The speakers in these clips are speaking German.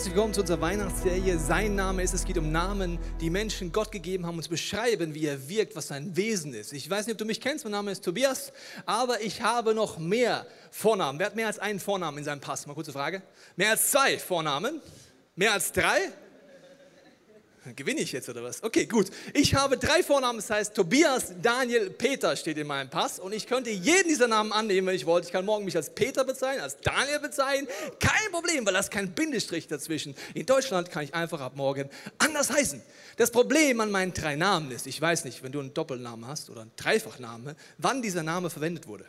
Herzlich willkommen zu unserer Weihnachtsserie. Sein Name ist. Es geht um Namen, die Menschen Gott gegeben haben, uns beschreiben, wie er wirkt, was sein Wesen ist. Ich weiß nicht, ob du mich kennst. Mein Name ist Tobias, aber ich habe noch mehr Vornamen. Wer hat mehr als einen Vornamen in seinem Pass? Mal kurze Frage. Mehr als zwei Vornamen? Mehr als drei? Gewinne ich jetzt oder was? Okay, gut. Ich habe drei Vornamen, das heißt Tobias, Daniel, Peter steht in meinem Pass und ich könnte jeden dieser Namen annehmen, wenn ich wollte. Ich kann morgen mich als Peter bezeichnen, als Daniel bezeichnen. Kein Problem, weil da ist kein Bindestrich dazwischen. In Deutschland kann ich einfach ab morgen anders heißen. Das Problem an meinen drei Namen ist, ich weiß nicht, wenn du einen Doppelnamen hast oder einen Dreifachname, wann dieser Name verwendet wurde.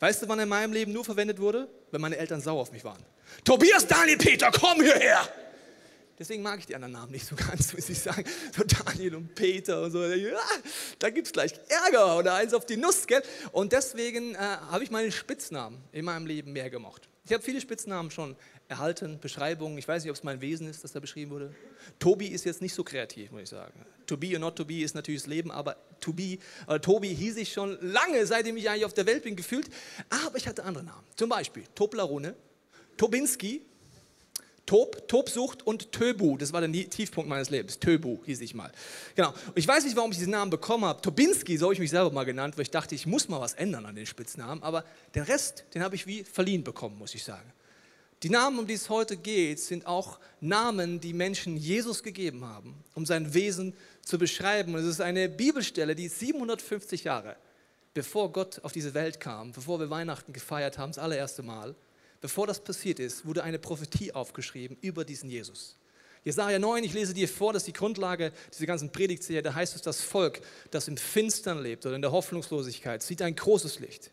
Weißt du, wann er in meinem Leben nur verwendet wurde? Wenn meine Eltern sauer auf mich waren. Tobias, Daniel, Peter, komm hierher! Deswegen mag ich die anderen Namen nicht so ganz, muss ich sagen. So Daniel und Peter und so. Da gibt es gleich Ärger oder eins auf die Nuss, gell? Und deswegen äh, habe ich meine Spitznamen in meinem Leben mehr gemocht. Ich habe viele Spitznamen schon erhalten, Beschreibungen. Ich weiß nicht, ob es mein Wesen ist, das da beschrieben wurde. Tobi ist jetzt nicht so kreativ, muss ich sagen. To be or not to be ist natürlich das Leben, aber to be, äh, Tobi hieß ich schon lange, seitdem ich eigentlich auf der Welt bin, gefühlt. Aber ich hatte andere Namen. Zum Beispiel Toblerone, Tobinski, Tob, Tobsucht und Töbu. Das war der Tiefpunkt meines Lebens. Töbu hieß ich mal. Genau. Ich weiß nicht, warum ich diesen Namen bekommen habe. Tobinski, so habe ich mich selber mal genannt, weil ich dachte, ich muss mal was ändern an den Spitznamen. Aber den Rest, den habe ich wie verliehen bekommen, muss ich sagen. Die Namen, um die es heute geht, sind auch Namen, die Menschen Jesus gegeben haben, um sein Wesen zu beschreiben. Und es ist eine Bibelstelle, die 750 Jahre bevor Gott auf diese Welt kam, bevor wir Weihnachten gefeiert haben, das allererste Mal, bevor das passiert ist, wurde eine Prophetie aufgeschrieben über diesen Jesus. Jesaja 9, ich lese dir vor, das ist die Grundlage dieser ganzen Predigtserie. Da heißt es, das Volk, das im Finstern lebt oder in der Hoffnungslosigkeit, sieht ein großes Licht.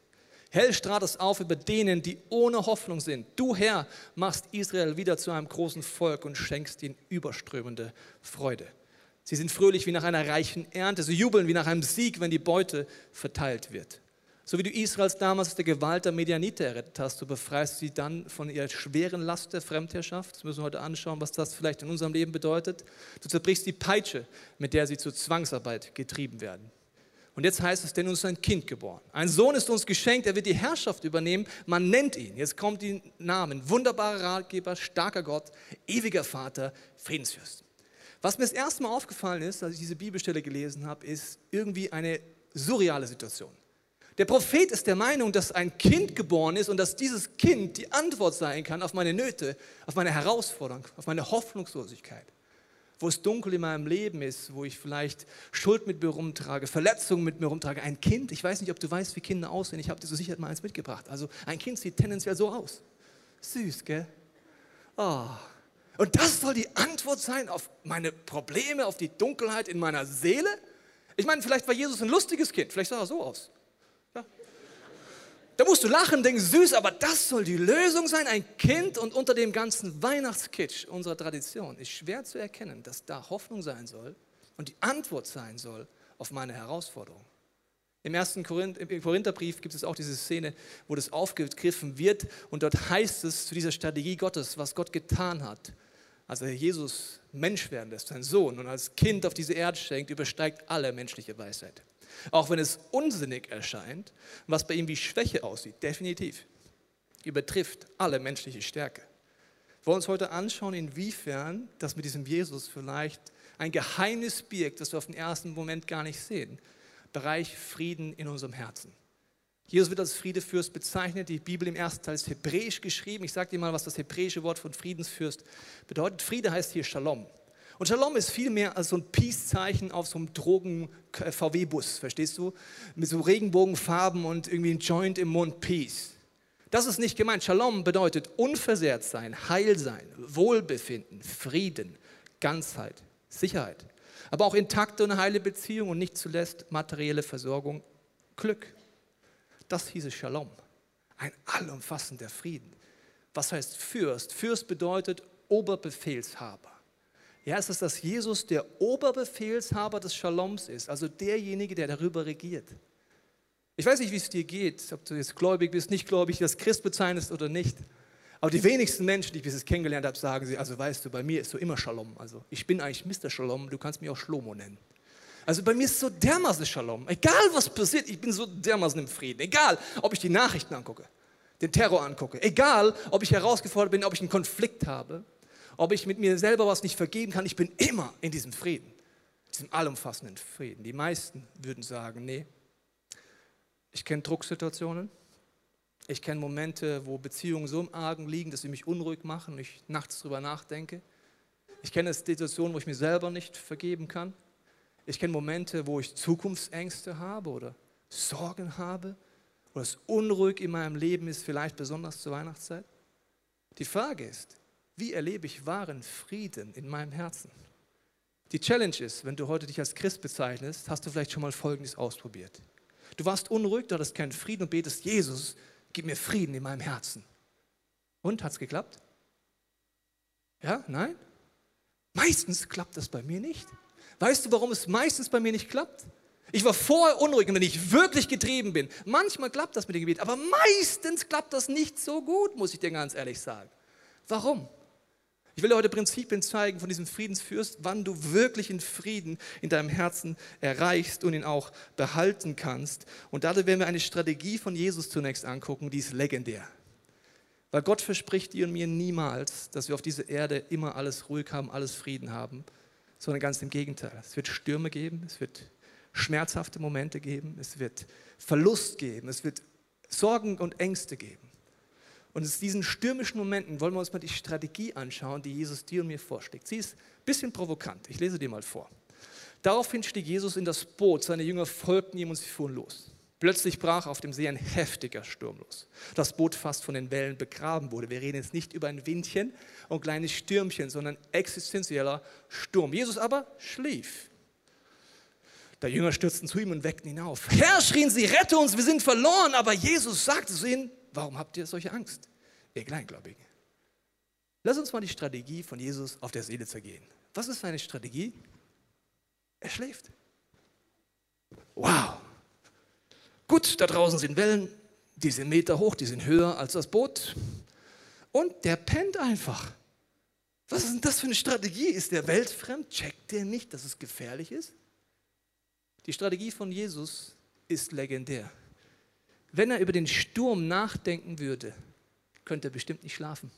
Hell strahlt es auf über denen, die ohne Hoffnung sind. Du, Herr, machst Israel wieder zu einem großen Volk und schenkst ihnen überströmende Freude. Sie sind fröhlich wie nach einer reichen Ernte. Sie jubeln wie nach einem Sieg, wenn die Beute verteilt wird. So wie du Israels damals aus der Gewalt der Medianiter errettet hast, du befreist sie dann von ihrer schweren Last der Fremdherrschaft. Das müssen wir heute anschauen, was das vielleicht in unserem Leben bedeutet. Du zerbrichst die Peitsche, mit der sie zur Zwangsarbeit getrieben werden. Und jetzt heißt es, denn uns ist ein Kind geboren. Ein Sohn ist uns geschenkt, er wird die Herrschaft übernehmen. Man nennt ihn, jetzt kommt die Namen, wunderbarer Ratgeber, starker Gott, ewiger Vater, Friedensfürst. Was mir das erste Mal aufgefallen ist, als ich diese Bibelstelle gelesen habe, ist irgendwie eine surreale Situation. Der Prophet ist der Meinung, dass ein Kind geboren ist und dass dieses Kind die Antwort sein kann auf meine Nöte, auf meine Herausforderung, auf meine Hoffnungslosigkeit. Wo es dunkel in meinem Leben ist, wo ich vielleicht Schuld mit mir rumtrage, Verletzungen mit mir rumtrage. Ein Kind, ich weiß nicht, ob du weißt, wie Kinder aussehen. Ich habe dir so sicher mal eins mitgebracht. Also ein Kind sieht tendenziell so aus. Süß, gell? Oh. Und das soll die Antwort sein auf meine Probleme, auf die Dunkelheit in meiner Seele? Ich meine, vielleicht war Jesus ein lustiges Kind, vielleicht sah er so aus. Da musst du lachen, denken, süß, aber das soll die Lösung sein, ein Kind und unter dem ganzen Weihnachtskitsch unserer Tradition ist schwer zu erkennen, dass da Hoffnung sein soll und die Antwort sein soll auf meine Herausforderung. Im ersten Korintherbrief gibt es auch diese Szene, wo das aufgegriffen wird und dort heißt es zu dieser Strategie Gottes, was Gott getan hat, als er Jesus Mensch werden lässt, sein Sohn und als Kind auf diese Erde schenkt, übersteigt alle menschliche Weisheit. Auch wenn es unsinnig erscheint, was bei ihm wie Schwäche aussieht, definitiv, übertrifft alle menschliche Stärke. Wir wollen uns heute anschauen, inwiefern das mit diesem Jesus vielleicht ein Geheimnis birgt, das wir auf den ersten Moment gar nicht sehen. Bereich Frieden in unserem Herzen. Jesus wird als Friedefürst bezeichnet. Die Bibel im ersten Teil ist hebräisch geschrieben. Ich sage dir mal, was das hebräische Wort von Friedensfürst bedeutet. Friede heißt hier Shalom. Und Shalom ist viel mehr als so ein Peace-Zeichen auf so einem Drogen-VW-Bus, verstehst du? Mit so Regenbogenfarben und irgendwie ein Joint im Mund, Peace. Das ist nicht gemeint. Shalom bedeutet unversehrt sein, heil sein, Wohlbefinden, Frieden, Ganzheit, Sicherheit. Aber auch intakte und heile Beziehung und nicht zuletzt materielle Versorgung, Glück. Das hieße Shalom. Ein allumfassender Frieden. Was heißt Fürst? Fürst bedeutet Oberbefehlshaber. Ja, es ist, dass Jesus der Oberbefehlshaber des Shaloms ist, also derjenige, der darüber regiert. Ich weiß nicht, wie es dir geht, ob du jetzt gläubig bist, nicht gläubig, das Christ bezeichnest oder nicht. Aber die wenigsten Menschen, die ich bis jetzt kennengelernt habe, sagen sie, also weißt du, bei mir ist so immer Shalom. Also ich bin eigentlich Mr. Shalom, du kannst mich auch Shlomo nennen. Also bei mir ist so dermaßen Shalom. Egal was passiert, ich bin so dermaßen im Frieden. Egal, ob ich die Nachrichten angucke, den Terror angucke. Egal, ob ich herausgefordert bin, ob ich einen Konflikt habe, ob ich mit mir selber was nicht vergeben kann. Ich bin immer in diesem Frieden, diesem allumfassenden Frieden. Die meisten würden sagen, nee, ich kenne Drucksituationen. Ich kenne Momente, wo Beziehungen so im Argen liegen, dass sie mich unruhig machen und ich nachts drüber nachdenke. Ich kenne Situationen, wo ich mir selber nicht vergeben kann. Ich kenne Momente, wo ich Zukunftsängste habe oder Sorgen habe oder es unruhig in meinem Leben ist, vielleicht besonders zur Weihnachtszeit. Die Frage ist, wie erlebe ich wahren Frieden in meinem Herzen? Die Challenge ist, wenn du heute dich als Christ bezeichnest, hast du vielleicht schon mal Folgendes ausprobiert. Du warst unruhig, du hattest keinen Frieden und betest, Jesus, gib mir Frieden in meinem Herzen. Und, hat es geklappt? Ja, nein? Meistens klappt das bei mir nicht. Weißt du, warum es meistens bei mir nicht klappt? Ich war vorher unruhig und wenn ich wirklich getrieben bin, manchmal klappt das mit dem Gebet, aber meistens klappt das nicht so gut, muss ich dir ganz ehrlich sagen. Warum? Ich will dir heute Prinzipien zeigen von diesem Friedensfürst, wann du wirklich in Frieden in deinem Herzen erreichst und ihn auch behalten kannst. Und dadurch werden wir eine Strategie von Jesus zunächst angucken, die ist legendär. Weil Gott verspricht dir und mir niemals, dass wir auf dieser Erde immer alles ruhig haben, alles Frieden haben, sondern ganz im Gegenteil. Es wird Stürme geben, es wird schmerzhafte Momente geben, es wird Verlust geben, es wird Sorgen und Ängste geben. Und in diesen stürmischen Momenten wollen wir uns mal die Strategie anschauen, die Jesus dir und mir vorschlägt. Sie ist ein bisschen provokant. Ich lese dir mal vor. Daraufhin stieg Jesus in das Boot, seine Jünger folgten ihm und sie fuhren los. Plötzlich brach auf dem See ein heftiger Sturm los. Das Boot fast von den Wellen begraben wurde. Wir reden jetzt nicht über ein Windchen und kleines Stürmchen, sondern existenzieller Sturm. Jesus aber schlief. Der Jünger stürzten zu ihm und weckten ihn auf. Herr, schrien sie, rette uns, wir sind verloren. Aber Jesus sagte zu ihnen, Warum habt ihr solche Angst, ihr Kleingläubigen? Lass uns mal die Strategie von Jesus auf der Seele zergehen. Was ist seine Strategie? Er schläft. Wow. Gut, da draußen sind Wellen, die sind Meter hoch, die sind höher als das Boot. Und der pennt einfach. Was ist denn das für eine Strategie? Ist der weltfremd? Checkt der nicht, dass es gefährlich ist? Die Strategie von Jesus ist legendär. Wenn er über den Sturm nachdenken würde, könnte er bestimmt nicht schlafen.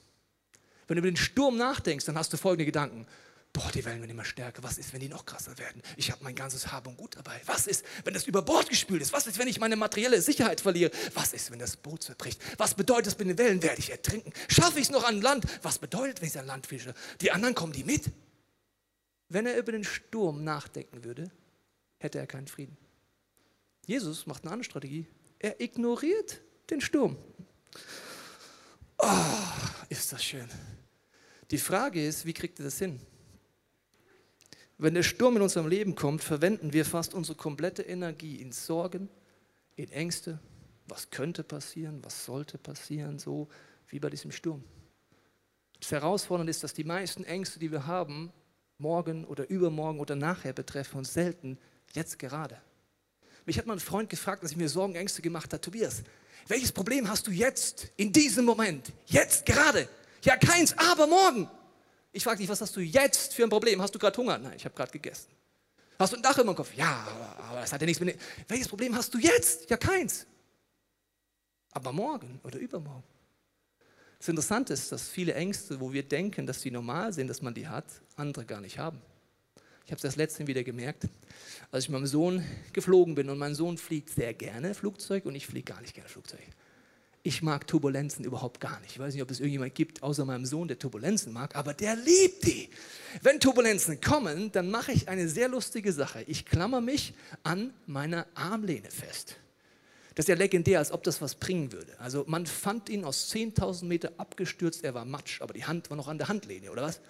Wenn du über den Sturm nachdenkst, dann hast du folgende Gedanken. Boah, die Wellen werden immer stärker. Was ist, wenn die noch krasser werden? Ich habe mein ganzes Hab und Gut dabei. Was ist, wenn das über Bord gespült ist? Was ist, wenn ich meine materielle Sicherheit verliere? Was ist, wenn das Boot zerbricht? Was bedeutet es, mit den Wellen werde ich ertrinken? Schaffe ich es noch an Land? Was bedeutet, wenn ich an Land fische? Die anderen kommen die mit? Wenn er über den Sturm nachdenken würde, hätte er keinen Frieden. Jesus macht eine andere Strategie. Er ignoriert den Sturm. Oh, ist das schön. Die Frage ist, wie kriegt er das hin? Wenn der Sturm in unserem Leben kommt, verwenden wir fast unsere komplette Energie in Sorgen, in Ängste. Was könnte passieren? Was sollte passieren? So wie bei diesem Sturm. Das Herausfordernde ist, dass die meisten Ängste, die wir haben, morgen oder übermorgen oder nachher betreffen uns selten jetzt gerade. Mich hat mal ein Freund gefragt, als ich mir Sorgen, Ängste gemacht habe, Tobias, welches Problem hast du jetzt, in diesem Moment, jetzt gerade? Ja, keins, aber morgen. Ich frage dich, was hast du jetzt für ein Problem? Hast du gerade Hunger? Nein, ich habe gerade gegessen. Hast du ein Dach über dem Kopf? Ja, aber, aber das hat ja nichts mit. Welches Problem hast du jetzt? Ja, keins. Aber morgen oder übermorgen. Das Interessante ist, dass viele Ängste, wo wir denken, dass sie normal sind, dass man die hat, andere gar nicht haben. Ich habe das letzte wieder gemerkt, als ich mit meinem Sohn geflogen bin. Und mein Sohn fliegt sehr gerne Flugzeug und ich fliege gar nicht gerne Flugzeug. Ich mag Turbulenzen überhaupt gar nicht. Ich weiß nicht, ob es irgendjemand gibt, außer meinem Sohn, der Turbulenzen mag, aber der liebt die. Wenn Turbulenzen kommen, dann mache ich eine sehr lustige Sache. Ich klammer mich an meiner Armlehne fest. Das ist ja legendär, als ob das was bringen würde. Also man fand ihn aus 10.000 Meter abgestürzt, er war matsch, aber die Hand war noch an der Handlehne, oder was?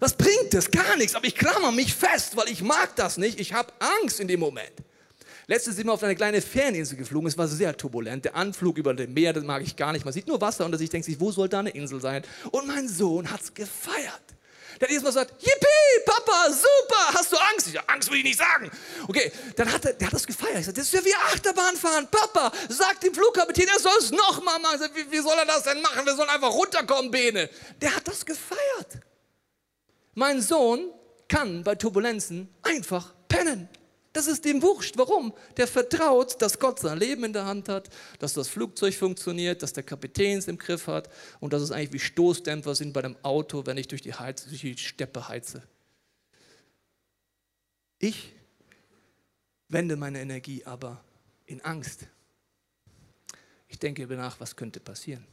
Was bringt das? Gar nichts. Aber ich klammer mich fest, weil ich mag das nicht. Ich habe Angst in dem Moment. Letztens sind wir auf eine kleine Ferninsel geflogen. Es war sehr turbulent. Der Anflug über dem Meer, das mag ich gar nicht. Man sieht nur Wasser und ich denke wo soll da eine Insel sein? Und mein Sohn hat es gefeiert. Der hat jedes Mal gesagt, Yippie, Papa, super, hast du Angst? Ich sage, Angst will ich nicht sagen. Okay, dann hat er, der hat das gefeiert. Ich sage, das ist ja wie Achterbahn fahren. Papa, sag dem Flugkapitän, er soll es nochmal machen. Sag, wie, wie soll er das denn machen? Wir sollen einfach runterkommen, Bene. Der hat das gefeiert. Mein Sohn kann bei Turbulenzen einfach pennen. Das ist dem wurscht. Warum? Der vertraut, dass Gott sein Leben in der Hand hat, dass das Flugzeug funktioniert, dass der Kapitän es im Griff hat und dass es eigentlich wie Stoßdämpfer sind bei dem Auto, wenn ich durch die, Heiz, durch die Steppe heize. Ich wende meine Energie aber in Angst. Ich denke über nach, was könnte passieren.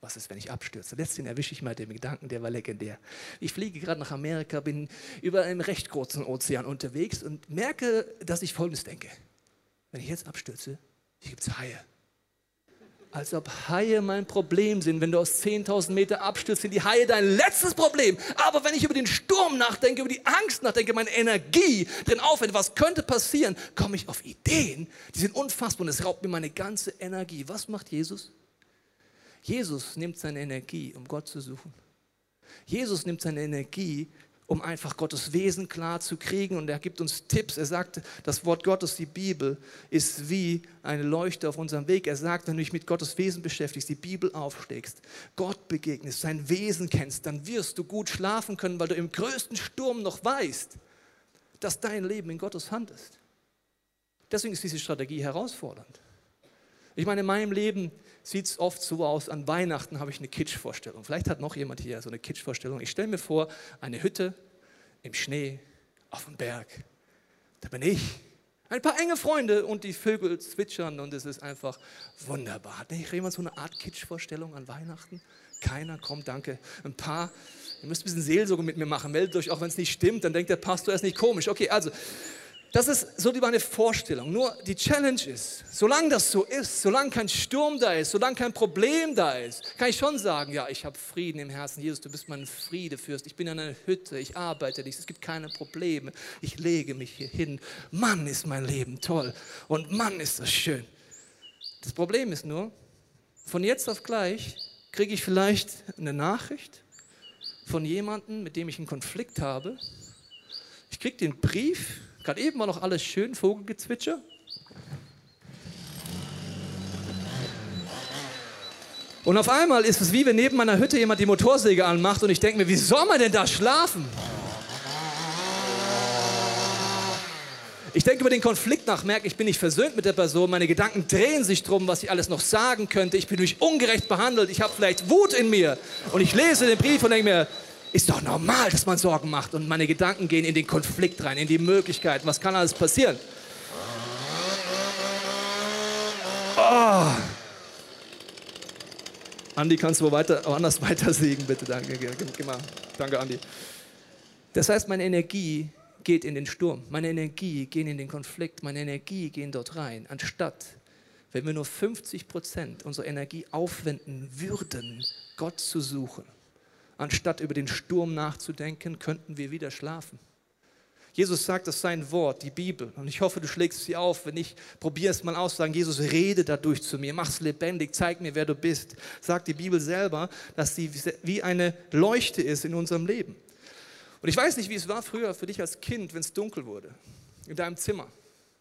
Was ist, wenn ich abstürze? Letztens erwische ich mal den Gedanken, der war legendär. Ich fliege gerade nach Amerika, bin über einen recht kurzen Ozean unterwegs und merke, dass ich Folgendes denke. Wenn ich jetzt abstürze, hier gibt es Haie. Als ob Haie mein Problem sind. Wenn du aus 10.000 Meter abstürzt, sind die Haie dein letztes Problem. Aber wenn ich über den Sturm nachdenke, über die Angst nachdenke, meine Energie drin aufwende, was könnte passieren, komme ich auf Ideen, die sind unfassbar und es raubt mir meine ganze Energie. Was macht Jesus? Jesus nimmt seine Energie, um Gott zu suchen. Jesus nimmt seine Energie, um einfach Gottes Wesen klar zu kriegen. Und er gibt uns Tipps. Er sagt, das Wort Gottes, die Bibel, ist wie eine Leuchte auf unserem Weg. Er sagt, wenn du dich mit Gottes Wesen beschäftigst, die Bibel aufschlägst, Gott begegnest, sein Wesen kennst, dann wirst du gut schlafen können, weil du im größten Sturm noch weißt, dass dein Leben in Gottes Hand ist. Deswegen ist diese Strategie herausfordernd. Ich meine, in meinem Leben sieht es oft so aus, an Weihnachten habe ich eine Kitsch-Vorstellung. Vielleicht hat noch jemand hier so eine Kitsch-Vorstellung. Ich stelle mir vor, eine Hütte im Schnee auf dem Berg. Da bin ich, ein paar enge Freunde und die Vögel zwitschern und es ist einfach wunderbar. Hat nicht jemand so eine Art Kitsch-Vorstellung an Weihnachten? Keiner kommt, danke. Ein paar, ihr müsst ein bisschen Seelsorge mit mir machen. Meldet euch, auch wenn es nicht stimmt, dann denkt der Pastor, er ist nicht komisch. Okay, also das ist so meine Vorstellung. Nur die Challenge ist, solange das so ist, solange kein Sturm da ist, solange kein Problem da ist, kann ich schon sagen, ja, ich habe Frieden im Herzen. Jesus, du bist mein Friedefürst. Ich bin in einer Hütte, ich arbeite nicht, es gibt keine Probleme. Ich lege mich hier hin. Mann, ist mein Leben toll. Und Mann, ist das schön. Das Problem ist nur, von jetzt auf gleich kriege ich vielleicht eine Nachricht von jemandem, mit dem ich einen Konflikt habe. Ich kriege den Brief Gerade eben war noch alles schön, Vogelgezwitscher. Und auf einmal ist es wie wenn neben meiner Hütte jemand die Motorsäge anmacht und ich denke mir, wie soll man denn da schlafen? Ich denke über den Konflikt nach, merke, ich bin nicht versöhnt mit der Person, meine Gedanken drehen sich drum, was ich alles noch sagen könnte. Ich bin durch ungerecht behandelt, ich habe vielleicht Wut in mir. Und ich lese den Brief und denke mir, ist doch normal, dass man Sorgen macht und meine Gedanken gehen in den Konflikt rein, in die Möglichkeiten. Was kann alles passieren? Oh. Andi, kannst du weiter, woanders weiter sägen, bitte? Danke, danke, Andi. Das heißt, meine Energie geht in den Sturm, meine Energie geht in den Konflikt, meine Energie geht dort rein, anstatt, wenn wir nur 50 Prozent unserer Energie aufwenden würden, Gott zu suchen anstatt über den Sturm nachzudenken, könnten wir wieder schlafen. Jesus sagt, das sein Wort, die Bibel. Und ich hoffe, du schlägst sie auf. Wenn nicht, probier es mal aus. Sagen, Jesus, rede dadurch zu mir. Mach es lebendig. Zeig mir, wer du bist. Sagt die Bibel selber, dass sie wie eine Leuchte ist in unserem Leben. Und ich weiß nicht, wie es war früher für dich als Kind, wenn es dunkel wurde. In deinem Zimmer.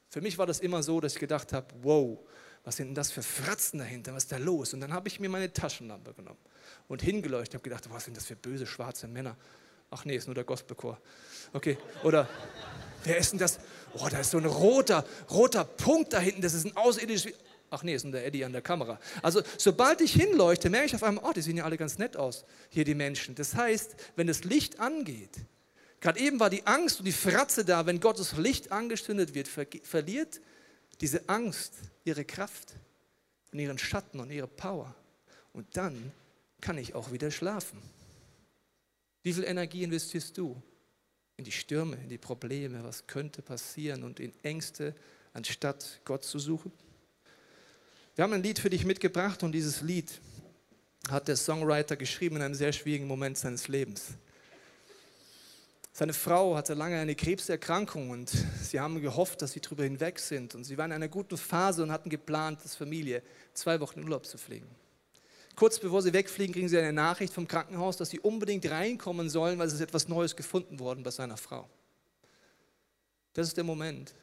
Für mich war das immer so, dass ich gedacht habe, wow, was sind denn das für Fratzen dahinter? Was ist da los? Und dann habe ich mir meine Taschenlampe genommen und hingeleuchtet. Ich habe gedacht, was sind das für böse schwarze Männer? Ach nee, ist nur der Gospelchor. Okay, oder wer ist denn das? Oh, da ist so ein roter, roter Punkt da hinten. Das ist ein außerirdisches. Ach nee, ist nur der Eddie an der Kamera. Also, sobald ich hinleuchte, merke ich auf einmal, oh, die sehen ja alle ganz nett aus, hier die Menschen. Das heißt, wenn das Licht angeht, gerade eben war die Angst und die Fratze da, wenn Gottes Licht angestündet wird, verliert diese Angst ihre Kraft und ihren Schatten und ihre Power. Und dann kann ich auch wieder schlafen. Wie viel Energie investierst du in die Stürme, in die Probleme, was könnte passieren und in Ängste, anstatt Gott zu suchen? Wir haben ein Lied für dich mitgebracht und dieses Lied hat der Songwriter geschrieben in einem sehr schwierigen Moment seines Lebens. Seine Frau hatte lange eine Krebserkrankung und sie haben gehofft, dass sie darüber hinweg sind. Und sie waren in einer guten Phase und hatten geplant, als Familie zwei Wochen in Urlaub zu fliegen. Kurz bevor sie wegfliegen, kriegen sie eine Nachricht vom Krankenhaus, dass sie unbedingt reinkommen sollen, weil es ist etwas Neues gefunden worden bei seiner Frau. Das ist der Moment,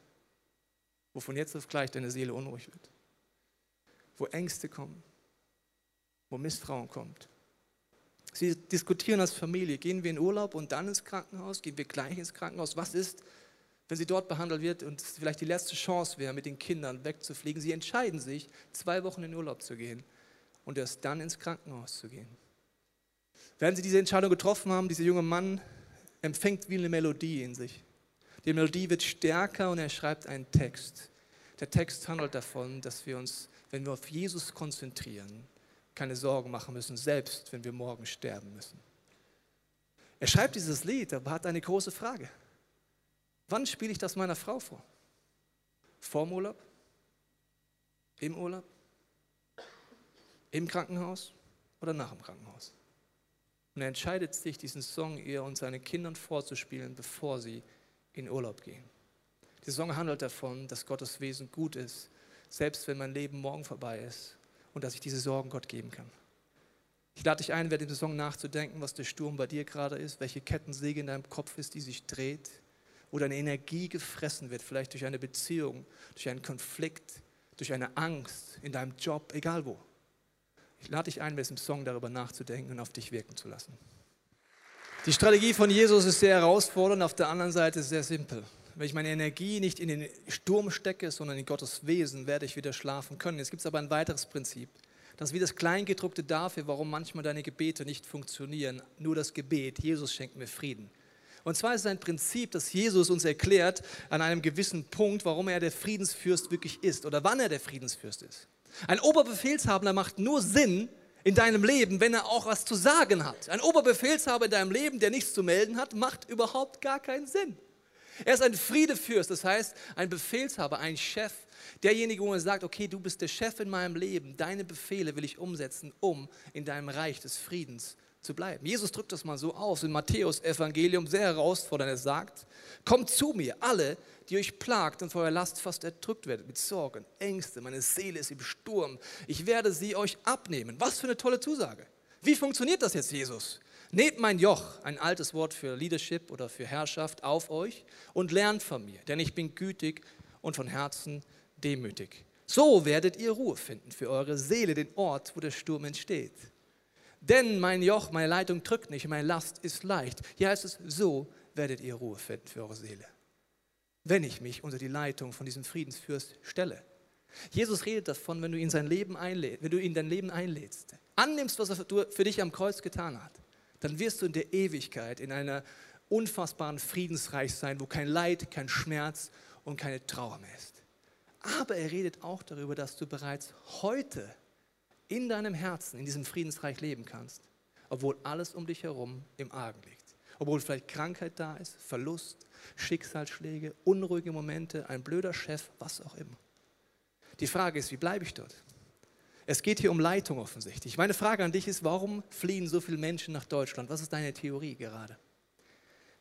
wo von jetzt auf gleich deine Seele unruhig wird. Wo Ängste kommen, wo Misstrauen kommt. Sie diskutieren als Familie, gehen wir in Urlaub und dann ins Krankenhaus, gehen wir gleich ins Krankenhaus. Was ist, wenn sie dort behandelt wird und es vielleicht die letzte Chance wäre, mit den Kindern wegzufliegen? Sie entscheiden sich, zwei Wochen in Urlaub zu gehen und erst dann ins Krankenhaus zu gehen. Während sie diese Entscheidung getroffen haben, dieser junge Mann empfängt wie eine Melodie in sich. Die Melodie wird stärker und er schreibt einen Text. Der Text handelt davon, dass wir uns, wenn wir auf Jesus konzentrieren, keine Sorgen machen müssen, selbst wenn wir morgen sterben müssen. Er schreibt dieses Lied, aber hat eine große Frage. Wann spiele ich das meiner Frau vor? Vorm Urlaub? Im Urlaub? Im Krankenhaus oder nach dem Krankenhaus? Und er entscheidet sich, diesen Song ihr und seinen Kindern vorzuspielen, bevor sie in Urlaub gehen. Der Song handelt davon, dass Gottes Wesen gut ist, selbst wenn mein Leben morgen vorbei ist und dass ich diese Sorgen Gott geben kann. Ich lade dich ein, während dem Song nachzudenken, was der Sturm bei dir gerade ist, welche Kettensäge in deinem Kopf ist, die sich dreht, wo deine Energie gefressen wird, vielleicht durch eine Beziehung, durch einen Konflikt, durch eine Angst in deinem Job, egal wo. Ich lade dich ein, mit diesem Song darüber nachzudenken und auf dich wirken zu lassen. Die Strategie von Jesus ist sehr herausfordernd, auf der anderen Seite sehr simpel. Wenn ich meine Energie nicht in den Sturm stecke, sondern in Gottes Wesen, werde ich wieder schlafen können. Jetzt gibt es aber ein weiteres Prinzip. Das ist wie das Kleingedruckte dafür, warum manchmal deine Gebete nicht funktionieren. Nur das Gebet, Jesus schenkt mir Frieden. Und zwar ist es ein Prinzip, das Jesus uns erklärt an einem gewissen Punkt, warum er der Friedensfürst wirklich ist oder wann er der Friedensfürst ist. Ein Oberbefehlshaber macht nur Sinn in deinem Leben, wenn er auch was zu sagen hat. Ein Oberbefehlshaber in deinem Leben, der nichts zu melden hat, macht überhaupt gar keinen Sinn. Er ist ein Friedefürst, das heißt ein Befehlshaber, ein Chef, derjenige, wo er sagt, okay, du bist der Chef in meinem Leben, deine Befehle will ich umsetzen, um in deinem Reich des Friedens zu bleiben. Jesus drückt das mal so aus im Matthäus Evangelium, sehr herausfordernd. Er sagt, kommt zu mir, alle, die euch plagt und vor eurer Last fast erdrückt werdet mit Sorgen, Ängste, meine Seele ist im Sturm. Ich werde sie euch abnehmen. Was für eine tolle Zusage. Wie funktioniert das jetzt, Jesus? Nehmt mein Joch, ein altes Wort für Leadership oder für Herrschaft, auf euch und lernt von mir, denn ich bin gütig und von Herzen demütig. So werdet ihr Ruhe finden für eure Seele, den Ort, wo der Sturm entsteht. Denn mein Joch, meine Leitung drückt nicht, meine Last ist leicht. Hier heißt es, so werdet ihr Ruhe finden für eure Seele wenn ich mich unter die Leitung von diesem Friedensfürst stelle. Jesus redet davon, wenn du ihn sein Leben einlädst, wenn du ihn dein Leben einlädst, annimmst, was er für dich am Kreuz getan hat, dann wirst du in der Ewigkeit in einer unfassbaren Friedensreich sein, wo kein Leid, kein Schmerz und keine Trauer mehr ist. Aber er redet auch darüber, dass du bereits heute in deinem Herzen in diesem Friedensreich leben kannst, obwohl alles um dich herum im Argen liegt. Obwohl vielleicht Krankheit da ist, Verlust, Schicksalsschläge, unruhige Momente, ein blöder Chef, was auch immer. Die Frage ist, wie bleibe ich dort? Es geht hier um Leitung offensichtlich. Meine Frage an dich ist, warum fliehen so viele Menschen nach Deutschland? Was ist deine Theorie gerade?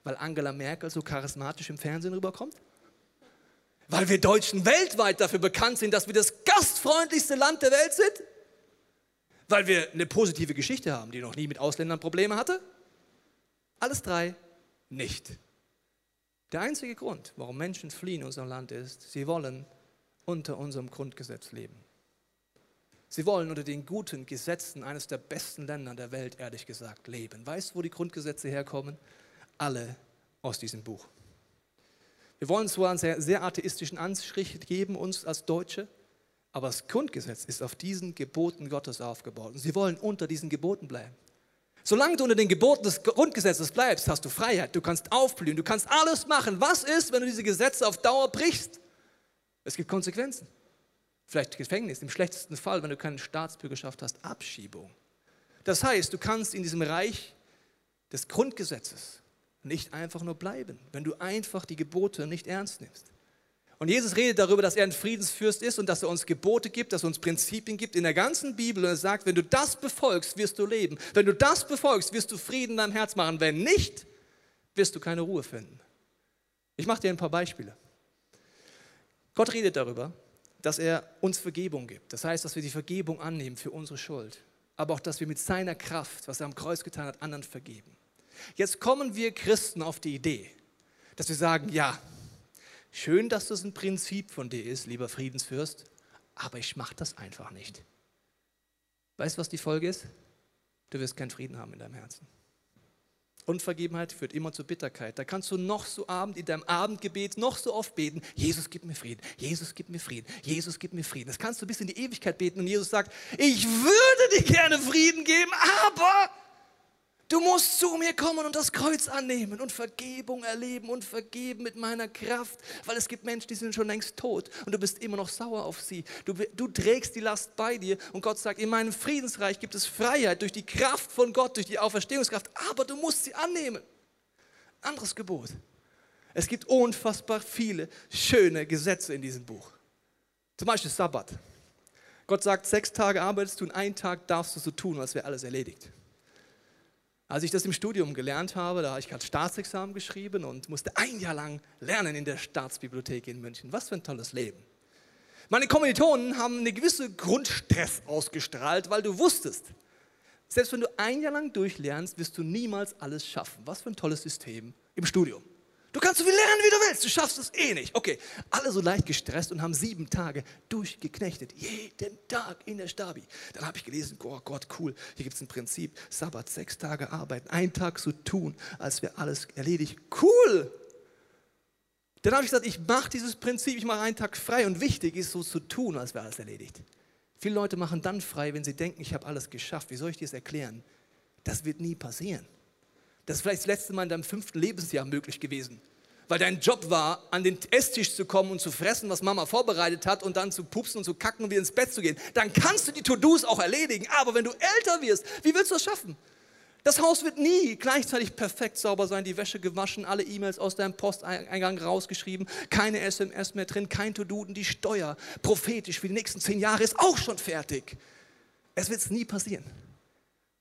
Weil Angela Merkel so charismatisch im Fernsehen rüberkommt? Weil wir Deutschen weltweit dafür bekannt sind, dass wir das gastfreundlichste Land der Welt sind? Weil wir eine positive Geschichte haben, die noch nie mit Ausländern Probleme hatte? Alles drei nicht. Der einzige Grund, warum Menschen fliehen in unserem Land ist, sie wollen unter unserem Grundgesetz leben. Sie wollen unter den guten Gesetzen eines der besten Länder der Welt, ehrlich gesagt, leben. Weißt du, wo die Grundgesetze herkommen? Alle aus diesem Buch. Wir wollen zwar einen sehr, sehr atheistischen Anstrich geben, uns als Deutsche, aber das Grundgesetz ist auf diesen Geboten Gottes aufgebaut. Und sie wollen unter diesen Geboten bleiben. Solange du unter den Geboten des Grundgesetzes bleibst, hast du Freiheit. Du kannst aufblühen. Du kannst alles machen. Was ist, wenn du diese Gesetze auf Dauer brichst? Es gibt Konsequenzen. Vielleicht Gefängnis, im schlechtesten Fall, wenn du keine Staatsbürgerschaft hast, Abschiebung. Das heißt, du kannst in diesem Reich des Grundgesetzes nicht einfach nur bleiben, wenn du einfach die Gebote nicht ernst nimmst. Und Jesus redet darüber, dass er ein Friedensfürst ist und dass er uns Gebote gibt, dass er uns Prinzipien gibt in der ganzen Bibel. Und er sagt, wenn du das befolgst, wirst du leben. Wenn du das befolgst, wirst du Frieden in deinem Herz machen. Wenn nicht, wirst du keine Ruhe finden. Ich mache dir ein paar Beispiele. Gott redet darüber, dass er uns Vergebung gibt. Das heißt, dass wir die Vergebung annehmen für unsere Schuld. aber auch, dass wir mit seiner Kraft, was er am Kreuz getan hat, anderen vergeben. Jetzt kommen wir Christen auf die Idee, dass wir sagen, ja, schön, dass das ein Prinzip von dir ist, lieber Friedensfürst, aber ich mache das einfach nicht. Weißt du, was die Folge ist? Du wirst keinen Frieden haben in deinem Herzen. Unvergebenheit führt immer zu Bitterkeit. Da kannst du noch so abend in deinem Abendgebet noch so oft beten, Jesus gib mir Frieden, Jesus gib mir Frieden, Jesus gib mir Frieden. Das kannst du bis in die Ewigkeit beten und Jesus sagt, ich würde dir gerne Frieden geben, aber Du musst zu mir kommen und das Kreuz annehmen und Vergebung erleben und vergeben mit meiner Kraft, weil es gibt Menschen, die sind schon längst tot und du bist immer noch sauer auf sie. Du, du trägst die Last bei dir und Gott sagt, in meinem Friedensreich gibt es Freiheit durch die Kraft von Gott, durch die Auferstehungskraft, aber du musst sie annehmen. Anderes Gebot. Es gibt unfassbar viele schöne Gesetze in diesem Buch. Zum Beispiel Sabbat. Gott sagt, sechs Tage arbeitest du und einen Tag darfst du so tun, als wäre alles erledigt. Als ich das im Studium gelernt habe, da habe ich gerade Staatsexamen geschrieben und musste ein Jahr lang lernen in der Staatsbibliothek in München. Was für ein tolles Leben. Meine Kommilitonen haben eine gewisse Grundstress ausgestrahlt, weil du wusstest, selbst wenn du ein Jahr lang durchlernst, wirst du niemals alles schaffen. Was für ein tolles System im Studium. Du kannst so viel lernen, wie du willst. Du schaffst es eh nicht. Okay, alle so leicht gestresst und haben sieben Tage durchgeknechtet. Jeden Tag in der Stabi. Dann habe ich gelesen, oh Gott, cool. Hier gibt es ein Prinzip. Sabbat, sechs Tage arbeiten, einen Tag so tun, als wäre alles erledigt. Cool. Dann habe ich gesagt, ich mache dieses Prinzip, ich mache einen Tag frei. Und wichtig ist, so zu tun, als wäre alles erledigt. Viele Leute machen dann frei, wenn sie denken, ich habe alles geschafft. Wie soll ich dir das erklären? Das wird nie passieren. Das ist vielleicht das letzte Mal in deinem fünften Lebensjahr möglich gewesen. Weil dein Job war, an den Esstisch zu kommen und zu fressen, was Mama vorbereitet hat und dann zu pupsen und zu kacken und wieder ins Bett zu gehen. Dann kannst du die To-Dos auch erledigen. Aber wenn du älter wirst, wie willst du das schaffen? Das Haus wird nie gleichzeitig perfekt sauber sein, die Wäsche gewaschen, alle E-Mails aus deinem Posteingang rausgeschrieben, keine SMS mehr drin, kein und die Steuer prophetisch für die nächsten zehn Jahre ist auch schon fertig. Es wird nie passieren.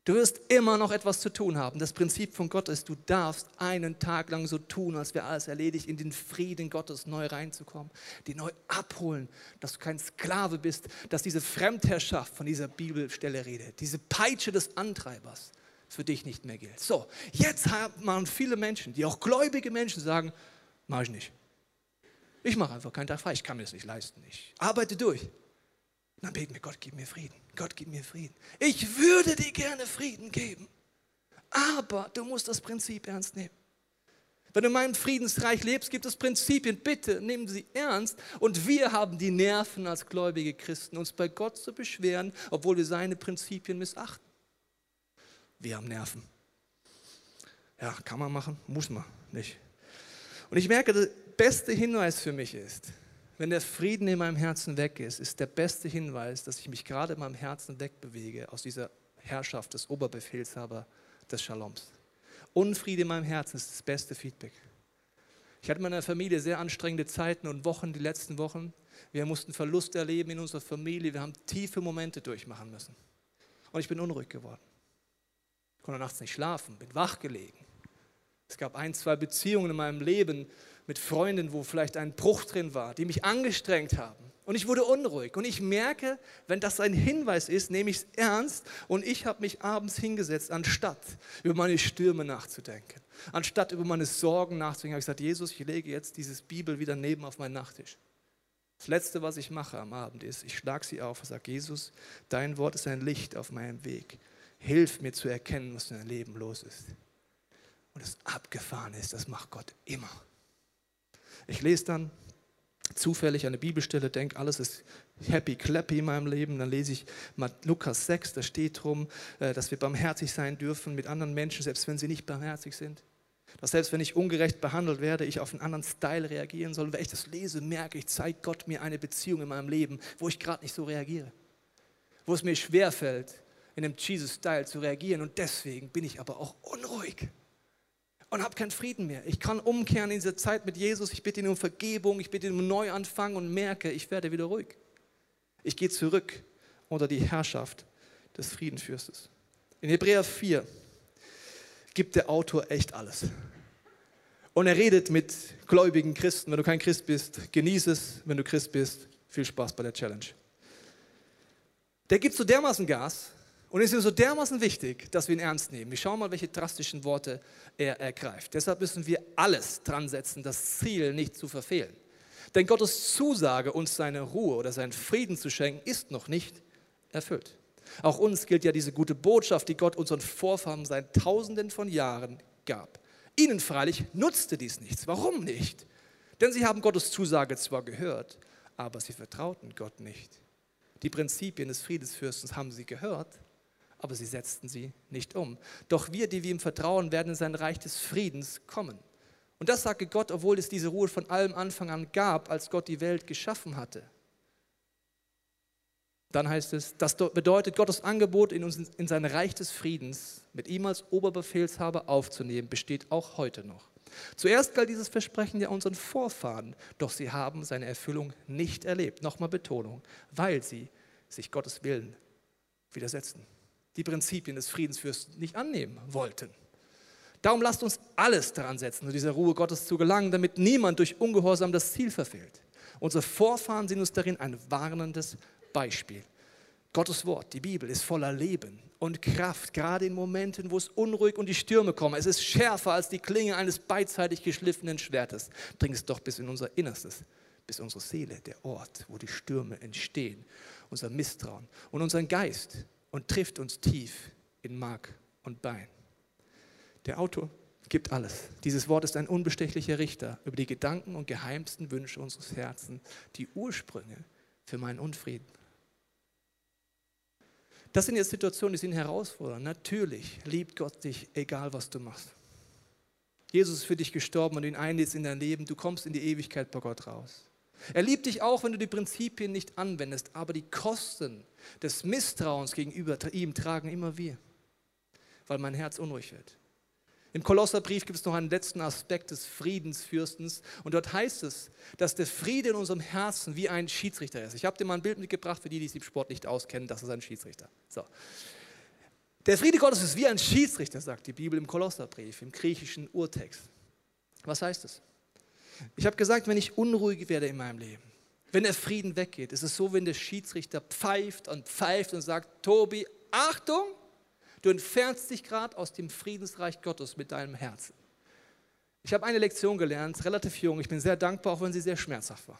Du wirst immer noch etwas zu tun haben. Das Prinzip von Gott ist, du darfst einen Tag lang so tun, als wäre alles erledigt, in den Frieden Gottes neu reinzukommen, die neu abholen, dass du kein Sklave bist, dass diese Fremdherrschaft von dieser Bibelstelle redet, diese Peitsche des Antreibers für dich nicht mehr gilt. So, jetzt haben viele Menschen, die auch gläubige Menschen sagen, mache ich nicht. Ich mache einfach keinen Tag frei, ich kann mir das nicht leisten. Ich arbeite durch. Dann beten wir, Gott, gib mir Frieden. Gott, gib mir Frieden. Ich würde dir gerne Frieden geben. Aber du musst das Prinzip ernst nehmen. Wenn du in meinem Friedensreich lebst, gibt es Prinzipien. Bitte nimm sie ernst. Und wir haben die Nerven als gläubige Christen, uns bei Gott zu beschweren, obwohl wir seine Prinzipien missachten. Wir haben Nerven. Ja, kann man machen, muss man nicht. Und ich merke, der beste Hinweis für mich ist, wenn der Frieden in meinem Herzen weg ist, ist der beste Hinweis, dass ich mich gerade in meinem Herzen wegbewege aus dieser Herrschaft des Oberbefehlshaber des Shaloms. Unfriede in meinem Herzen ist das beste Feedback. Ich hatte in meiner Familie sehr anstrengende Zeiten und Wochen, die letzten Wochen. Wir mussten Verlust erleben in unserer Familie. Wir haben tiefe Momente durchmachen müssen. Und ich bin unruhig geworden. Ich konnte nachts nicht schlafen, bin wach gelegen. Es gab ein, zwei Beziehungen in meinem Leben, mit Freunden, wo vielleicht ein Bruch drin war, die mich angestrengt haben. Und ich wurde unruhig. Und ich merke, wenn das ein Hinweis ist, nehme ich es ernst. Und ich habe mich abends hingesetzt, anstatt über meine Stürme nachzudenken, anstatt über meine Sorgen nachzudenken, habe ich gesagt, Jesus, ich lege jetzt dieses Bibel wieder neben auf meinen Nachttisch. Das Letzte, was ich mache am Abend ist, ich schlage sie auf und sage, Jesus, dein Wort ist ein Licht auf meinem Weg. Hilf mir zu erkennen, was in deinem Leben los ist. Und das Abgefahren ist, das macht Gott immer. Ich lese dann zufällig eine Bibelstelle, denke, alles ist happy clappy in meinem Leben. Dann lese ich Lukas 6, da steht drum, äh, dass wir barmherzig sein dürfen mit anderen Menschen, selbst wenn sie nicht barmherzig sind. Dass selbst wenn ich ungerecht behandelt werde, ich auf einen anderen Style reagieren soll. Wenn ich das lese, merke ich, zeigt Gott mir eine Beziehung in meinem Leben, wo ich gerade nicht so reagiere. Wo es mir schwerfällt, in einem Jesus-Style zu reagieren. Und deswegen bin ich aber auch unruhig und habe keinen Frieden mehr. Ich kann umkehren in dieser Zeit mit Jesus. Ich bitte ihn um Vergebung, ich bitte ihn um Neuanfang und merke, ich werde wieder ruhig. Ich gehe zurück unter die Herrschaft des Friedenfürstes. In Hebräer 4 gibt der Autor echt alles. Und er redet mit gläubigen Christen. Wenn du kein Christ bist, genieße es. Wenn du Christ bist, viel Spaß bei der Challenge. Der gibt so dermaßen Gas Und es ist so dermaßen wichtig, dass wir ihn ernst nehmen. Wir schauen mal, welche drastischen Worte er ergreift. Deshalb müssen wir alles dran setzen, das Ziel nicht zu verfehlen. Denn Gottes Zusage, uns seine Ruhe oder seinen Frieden zu schenken, ist noch nicht erfüllt. Auch uns gilt ja diese gute Botschaft, die Gott unseren Vorfahren seit Tausenden von Jahren gab. Ihnen freilich nutzte dies nichts. Warum nicht? Denn sie haben Gottes Zusage zwar gehört, aber sie vertrauten Gott nicht. Die Prinzipien des Friedensfürstens haben sie gehört, aber sie setzten sie nicht um. Doch wir, die wir ihm vertrauen, werden in sein Reich des Friedens kommen. Und das sagte Gott, obwohl es diese Ruhe von allem Anfang an gab, als Gott die Welt geschaffen hatte. Dann heißt es, das bedeutet Gottes Angebot, in, uns, in sein Reich des Friedens mit ihm als Oberbefehlshaber aufzunehmen, besteht auch heute noch. Zuerst galt dieses Versprechen ja unseren Vorfahren, doch sie haben seine Erfüllung nicht erlebt. Nochmal Betonung, weil sie sich Gottes Willen widersetzten, die Prinzipien des Friedensfürsten nicht annehmen wollten. Darum lasst uns alles daran setzen, zu dieser Ruhe Gottes zu gelangen, damit niemand durch Ungehorsam das Ziel verfehlt. Unsere Vorfahren sind uns darin ein warnendes Beispiel. Gottes Wort, die Bibel, ist voller Leben und Kraft, gerade in Momenten, wo es unruhig und die Stürme kommen. Es ist schärfer als die Klinge eines beidseitig geschliffenen Schwertes. Dringt es doch bis in unser Innerstes, bis unsere Seele, der Ort, wo die Stürme entstehen, unser Misstrauen und unseren Geist und trifft uns tief in Mark und Bein. Der Autor gibt alles. Dieses Wort ist ein unbestechlicher Richter über die Gedanken und geheimsten Wünsche unseres Herzens, die Ursprünge für meinen Unfrieden. Das sind jetzt Situationen, die sind herausfordernd. Natürlich liebt Gott dich, egal was du machst. Jesus ist für dich gestorben und ihn einlädst in dein Leben. Du kommst in die Ewigkeit bei Gott raus. Er liebt dich auch, wenn du die Prinzipien nicht anwendest, aber die Kosten des Misstrauens gegenüber ihm tragen immer wir, weil mein Herz unruhig wird. Im Kolosserbrief gibt es noch einen letzten Aspekt des Friedensfürstens und dort heißt es, dass der Friede in unserem Herzen wie ein Schiedsrichter ist. Ich habe dir mal ein Bild mitgebracht, für die, die sich im Sport nicht auskennen, das ist ein Schiedsrichter. So. Der Friede Gottes ist wie ein Schiedsrichter, sagt die Bibel im Kolosserbrief, im griechischen Urtext. Was heißt das? Ich habe gesagt, wenn ich unruhig werde in meinem Leben, wenn der Frieden weggeht, ist es so, wenn der Schiedsrichter pfeift und pfeift und sagt, Tobi, Achtung, Du entfernst dich gerade aus dem Friedensreich Gottes mit deinem Herzen. Ich habe eine Lektion gelernt, relativ jung. Ich bin sehr dankbar, auch wenn sie sehr schmerzhaft war.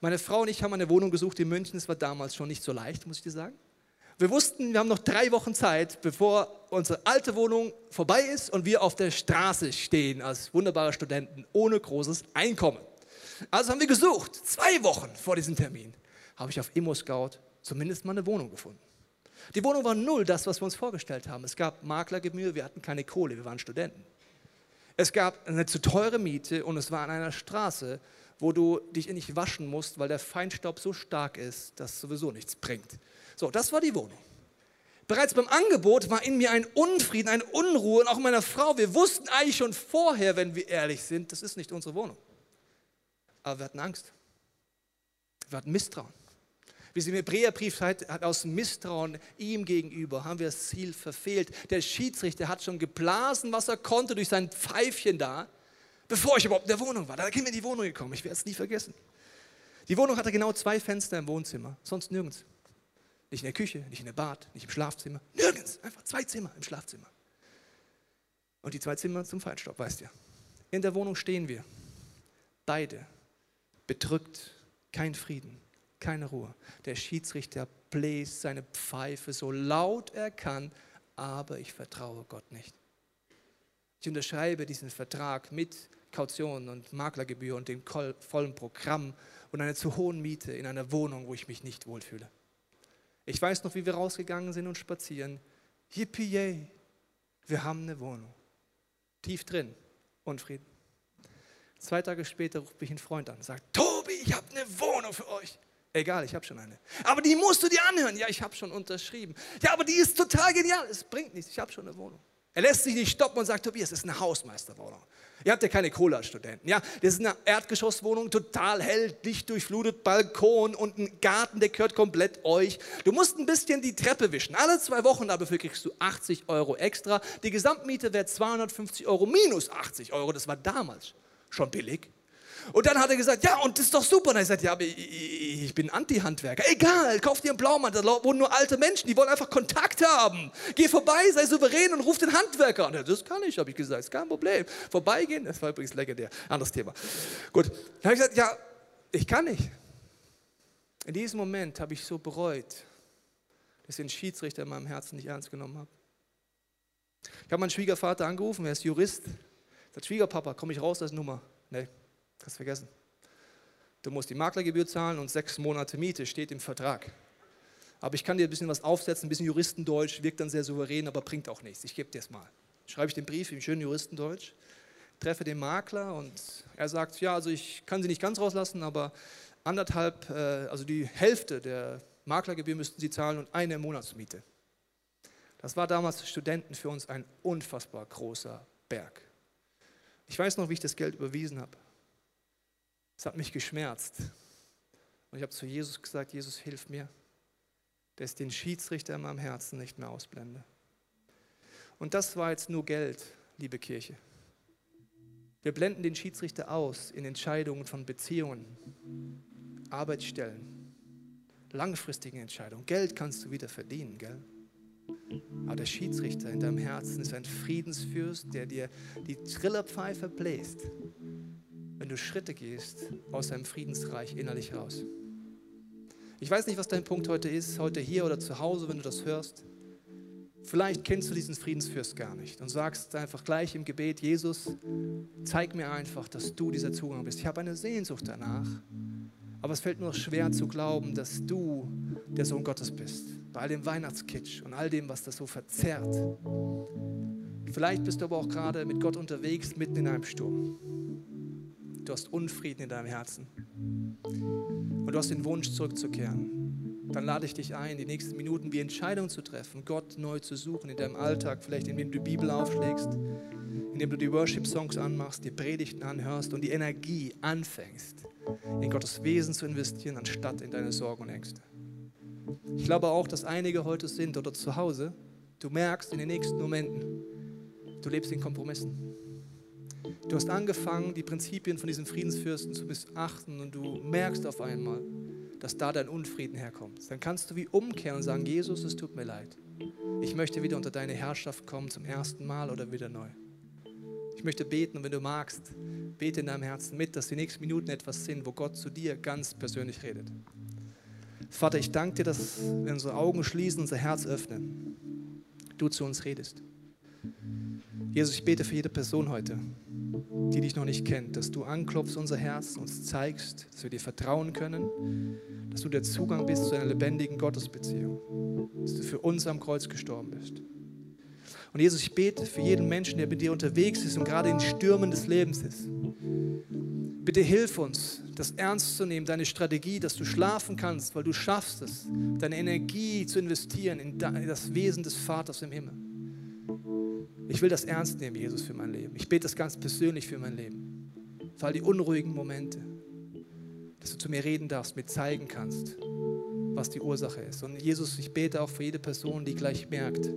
Meine Frau und ich haben eine Wohnung gesucht in München. Es war damals schon nicht so leicht, muss ich dir sagen. Wir wussten, wir haben noch drei Wochen Zeit, bevor unsere alte Wohnung vorbei ist und wir auf der Straße stehen als wunderbare Studenten ohne großes Einkommen. Also haben wir gesucht, zwei Wochen vor diesem Termin, habe ich auf Immo-Scout zumindest mal eine Wohnung gefunden. Die Wohnung war null das, was wir uns vorgestellt haben. Es gab Maklergemühe, wir hatten keine Kohle, wir waren Studenten. Es gab eine zu teure Miete und es war an einer Straße, wo du dich nicht waschen musst, weil der Feinstaub so stark ist, dass es sowieso nichts bringt. So, das war die Wohnung. Bereits beim Angebot war in mir ein Unfrieden, eine Unruhe und auch in meiner Frau. Wir wussten eigentlich schon vorher, wenn wir ehrlich sind, das ist nicht unsere Wohnung. Aber wir hatten Angst. Wir hatten Misstrauen. Wie sie im Hebräerbrief hat, aus Misstrauen ihm gegenüber haben wir das Ziel verfehlt. Der Schiedsrichter hat schon geblasen, was er konnte durch sein Pfeifchen da, bevor ich überhaupt in der Wohnung war. Da sind wir in die Wohnung gekommen, ich werde es nie vergessen. Die Wohnung hatte genau zwei Fenster im Wohnzimmer, sonst nirgends. Nicht in der Küche, nicht in der Bad, nicht im Schlafzimmer, nirgends. Einfach zwei Zimmer im Schlafzimmer. Und die zwei Zimmer zum Feinstaub, weißt ihr. In der Wohnung stehen wir, beide bedrückt, kein Frieden keine Ruhe. Der Schiedsrichter bläst seine Pfeife so laut er kann, aber ich vertraue Gott nicht. Ich unterschreibe diesen Vertrag mit Kaution und Maklergebühr und dem vollen Programm und einer zu hohen Miete in einer Wohnung, wo ich mich nicht wohlfühle. Ich weiß noch, wie wir rausgegangen sind und spazieren. Yippie, wir haben eine Wohnung. Tief drin, Unfrieden. Zwei Tage später ruft mich ein Freund an und sagt, Tobi, ich habe eine Wohnung für euch. Egal, ich habe schon eine. Aber die musst du dir anhören. Ja, ich habe schon unterschrieben. Ja, aber die ist total genial. Es bringt nichts, ich habe schon eine Wohnung. Er lässt sich nicht stoppen und sagt, Tobias, das ist eine Hausmeisterwohnung. Ihr habt ja keine Cola-Studenten. Ja, das ist eine Erdgeschosswohnung, total hell, dicht durchflutet, Balkon und ein Garten, der gehört komplett euch. Du musst ein bisschen die Treppe wischen. Alle zwei Wochen dafür kriegst du 80 Euro extra. Die Gesamtmiete wäre 250 Euro minus 80 Euro. Das war damals schon billig. Und dann hat er gesagt, ja, und das ist doch super. Und er sagt, ja, aber ich, ich bin Anti-Handwerker. Egal, kauf dir einen Blaumann, da wohnen nur alte Menschen, die wollen einfach Kontakt haben. Geh vorbei, sei souverän und ruf den Handwerker an. Ja, das kann ich, habe ich gesagt, ist kein Problem. Vorbeigehen, das war übrigens legendär, anderes Thema. Gut, dann habe ich gesagt, ja, ich kann nicht. In diesem Moment habe ich so bereut, dass ich den Schiedsrichter in meinem Herzen nicht ernst genommen habe. Ich habe meinen Schwiegervater angerufen, er ist Jurist. Sagt, Schwiegerpapa, komme ich raus aus Nummer? Nee, kannst vergessen. Du musst die Maklergebühr zahlen und sechs Monate Miete steht im Vertrag. Aber ich kann dir ein bisschen was aufsetzen, ein bisschen Juristendeutsch, wirkt dann sehr souverän, aber bringt auch nichts. Ich gebe dir es mal. Schreibe ich den Brief im schönen Juristendeutsch, treffe den Makler und er sagt, ja, also ich kann sie nicht ganz rauslassen, aber anderthalb, äh, also die Hälfte der Maklergebühr müssten sie zahlen und eine Monatsmiete. Das war damals für Studenten für uns ein unfassbar großer Berg. Ich weiß noch, wie ich das Geld überwiesen habe. Es hat mich geschmerzt. Und ich habe zu Jesus gesagt, Jesus, hilf mir, dass ich den Schiedsrichter in meinem Herzen nicht mehr ausblende. Und das war jetzt nur Geld, liebe Kirche. Wir blenden den Schiedsrichter aus in Entscheidungen von Beziehungen, Arbeitsstellen, langfristigen Entscheidungen. Geld kannst du wieder verdienen, gell? Aber der Schiedsrichter in deinem Herzen ist ein Friedensfürst, der dir die Trillerpfeife bläst, wenn du Schritte gehst aus deinem Friedensreich innerlich raus. Ich weiß nicht, was dein Punkt heute ist, heute hier oder zu Hause, wenn du das hörst. Vielleicht kennst du diesen Friedensfürst gar nicht und sagst einfach gleich im Gebet, Jesus, zeig mir einfach, dass du dieser Zugang bist. Ich habe eine Sehnsucht danach, aber es fällt nur schwer zu glauben, dass du der Sohn Gottes bist bei all dem Weihnachtskitsch und all dem, was das so verzerrt. Vielleicht bist du aber auch gerade mit Gott unterwegs, mitten in einem Sturm. Du hast Unfrieden in deinem Herzen und du hast den Wunsch zurückzukehren. Dann lade ich dich ein, die nächsten Minuten die Entscheidung zu treffen, Gott neu zu suchen in deinem Alltag, vielleicht indem du die Bibel aufschlägst, indem du die Worship-Songs anmachst, die Predigten anhörst und die Energie anfängst, in Gottes Wesen zu investieren, anstatt in deine Sorgen und Ängste. Ich glaube auch, dass einige heute sind oder zu Hause, du merkst in den nächsten Momenten, du lebst in Kompromissen. Du hast angefangen, die Prinzipien von diesem Friedensfürsten zu missachten und du merkst auf einmal, dass da dein Unfrieden herkommt. Dann kannst du wie umkehren und sagen, Jesus, es tut mir leid. Ich möchte wieder unter deine Herrschaft kommen zum ersten Mal oder wieder neu. Ich möchte beten und wenn du magst, bete in deinem Herzen mit, dass die nächsten Minuten etwas sind, wo Gott zu dir ganz persönlich redet. Vater, ich danke dir, dass wir unsere Augen schließen, unser Herz öffnen, du zu uns redest. Jesus, ich bete für jede Person heute, die dich noch nicht kennt, dass du anklopfst unser Herz, uns zeigst, dass wir dir vertrauen können, dass du der Zugang bist zu einer lebendigen Gottesbeziehung, dass du für uns am Kreuz gestorben bist. Und Jesus, ich bete für jeden Menschen, der mit dir unterwegs ist und gerade in Stürmen des Lebens ist. Bitte hilf uns, das ernst zu nehmen, deine Strategie, dass du schlafen kannst, weil du schaffst es, deine Energie zu investieren in das Wesen des Vaters im Himmel. Ich will das ernst nehmen, Jesus, für mein Leben. Ich bete das ganz persönlich für mein Leben. Für all die unruhigen Momente, dass du zu mir reden darfst, mir zeigen kannst, was die Ursache ist. Und Jesus, ich bete auch für jede Person, die gleich merkt,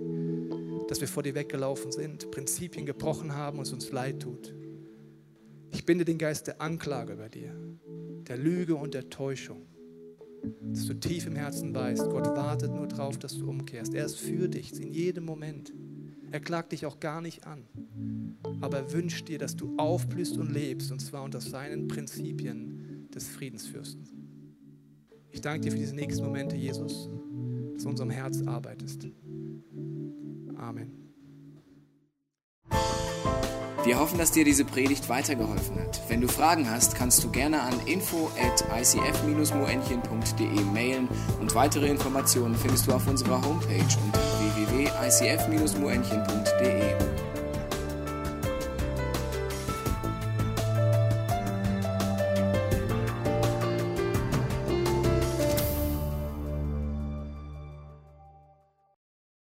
dass wir vor dir weggelaufen sind, Prinzipien gebrochen haben und es uns leid tut. Ich binde den Geist der Anklage über dir, der Lüge und der Täuschung. Dass du tief im Herzen weißt, Gott wartet nur darauf, dass du umkehrst. Er ist für dich in jedem Moment. Er klagt dich auch gar nicht an. Aber er wünscht dir, dass du aufblühst und lebst, und zwar unter seinen Prinzipien des Friedensfürsten. Ich danke dir für diese nächsten Momente, Jesus, dass du unserem Herz arbeitest. Amen. Wir hoffen, dass dir diese Predigt weitergeholfen hat. Wenn du Fragen hast, kannst du gerne an info at icf-moenchen.de mailen und weitere Informationen findest du auf unserer Homepage unter www.icf-moenchen.de.